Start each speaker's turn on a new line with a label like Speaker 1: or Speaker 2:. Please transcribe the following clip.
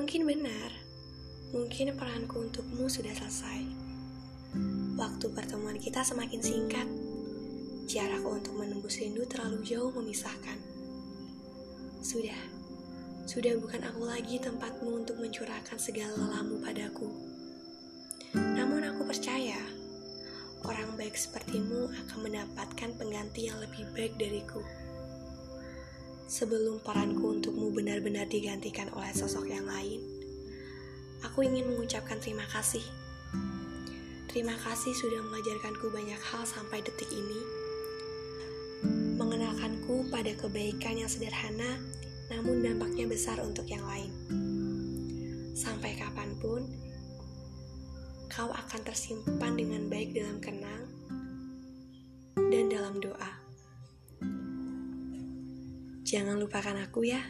Speaker 1: Mungkin benar, mungkin peranku untukmu sudah selesai. Waktu pertemuan kita semakin singkat, jarak untuk menembus rindu terlalu jauh memisahkan. Sudah, sudah bukan aku lagi tempatmu untuk mencurahkan segala lelahmu padaku. Namun aku percaya, orang baik sepertimu akan mendapatkan pengganti yang lebih baik dariku. Sebelum peranku untukmu benar-benar digantikan oleh sosok yang lain, aku ingin mengucapkan terima kasih. Terima kasih sudah mengajarkanku banyak hal sampai detik ini. Mengenalkanku pada kebaikan yang sederhana, namun dampaknya besar untuk yang lain. Sampai kapan pun, kau akan tersimpan dengan baik dalam kenang dan dalam doa. Jangan lupakan aku ya.